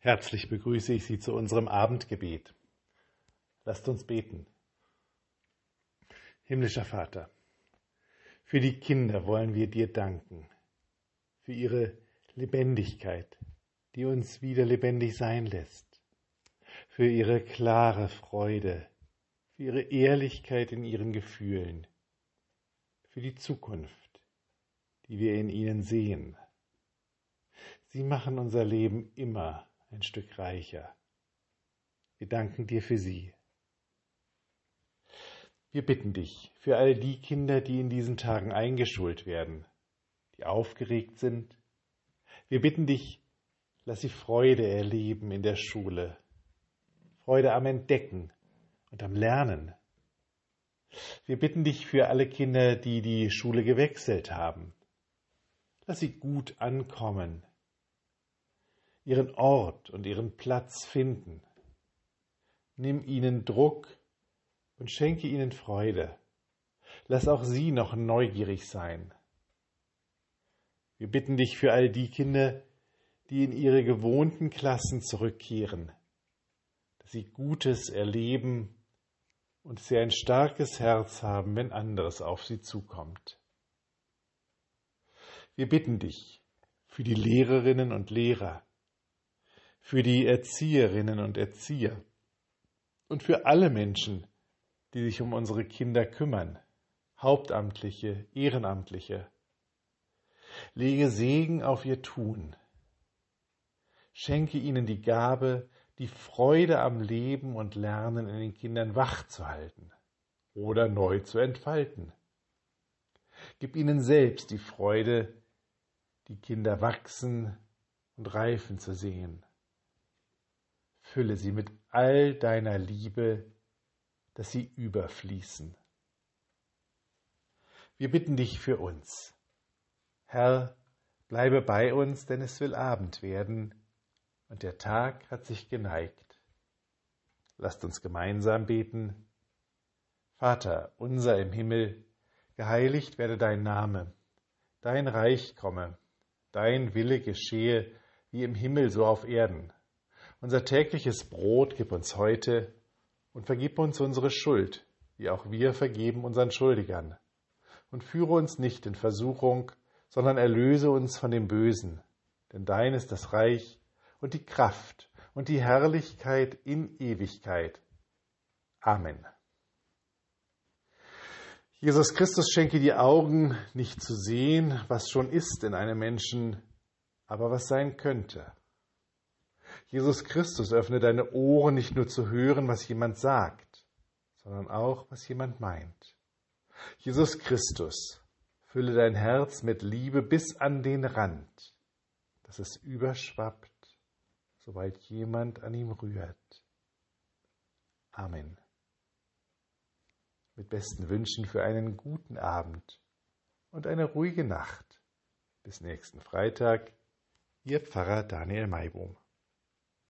Herzlich begrüße ich Sie zu unserem Abendgebet. Lasst uns beten. Himmlischer Vater, für die Kinder wollen wir dir danken, für ihre Lebendigkeit, die uns wieder lebendig sein lässt, für ihre klare Freude, für ihre Ehrlichkeit in ihren Gefühlen, für die Zukunft, die wir in ihnen sehen. Sie machen unser Leben immer ein Stück reicher. Wir danken dir für sie. Wir bitten dich für all die Kinder, die in diesen Tagen eingeschult werden, die aufgeregt sind. Wir bitten dich, lass sie Freude erleben in der Schule, Freude am Entdecken und am Lernen. Wir bitten dich für alle Kinder, die die Schule gewechselt haben. Lass sie gut ankommen ihren Ort und ihren Platz finden. Nimm ihnen Druck und schenke ihnen Freude. Lass auch sie noch neugierig sein. Wir bitten dich für all die Kinder, die in ihre gewohnten Klassen zurückkehren, dass sie Gutes erleben und sie ein starkes Herz haben, wenn anderes auf sie zukommt. Wir bitten dich für die Lehrerinnen und Lehrer, für die Erzieherinnen und Erzieher und für alle Menschen, die sich um unsere Kinder kümmern, Hauptamtliche, Ehrenamtliche. Lege Segen auf ihr Tun. Schenke ihnen die Gabe, die Freude am Leben und Lernen in den Kindern wach zu halten oder neu zu entfalten. Gib ihnen selbst die Freude, die Kinder wachsen und reifen zu sehen. Fülle sie mit all deiner Liebe, dass sie überfließen. Wir bitten dich für uns. Herr, bleibe bei uns, denn es will Abend werden und der Tag hat sich geneigt. Lasst uns gemeinsam beten. Vater unser im Himmel, geheiligt werde dein Name, dein Reich komme, dein Wille geschehe, wie im Himmel so auf Erden. Unser tägliches Brot gib uns heute und vergib uns unsere Schuld, wie auch wir vergeben unseren Schuldigern. Und führe uns nicht in Versuchung, sondern erlöse uns von dem Bösen. Denn dein ist das Reich und die Kraft und die Herrlichkeit in Ewigkeit. Amen. Jesus Christus schenke die Augen, nicht zu sehen, was schon ist in einem Menschen, aber was sein könnte. Jesus Christus, öffne deine Ohren nicht nur zu hören, was jemand sagt, sondern auch, was jemand meint. Jesus Christus, fülle dein Herz mit Liebe bis an den Rand, dass es überschwappt, sobald jemand an ihm rührt. Amen. Mit besten Wünschen für einen guten Abend und eine ruhige Nacht. Bis nächsten Freitag, Ihr Pfarrer Daniel Maibohm.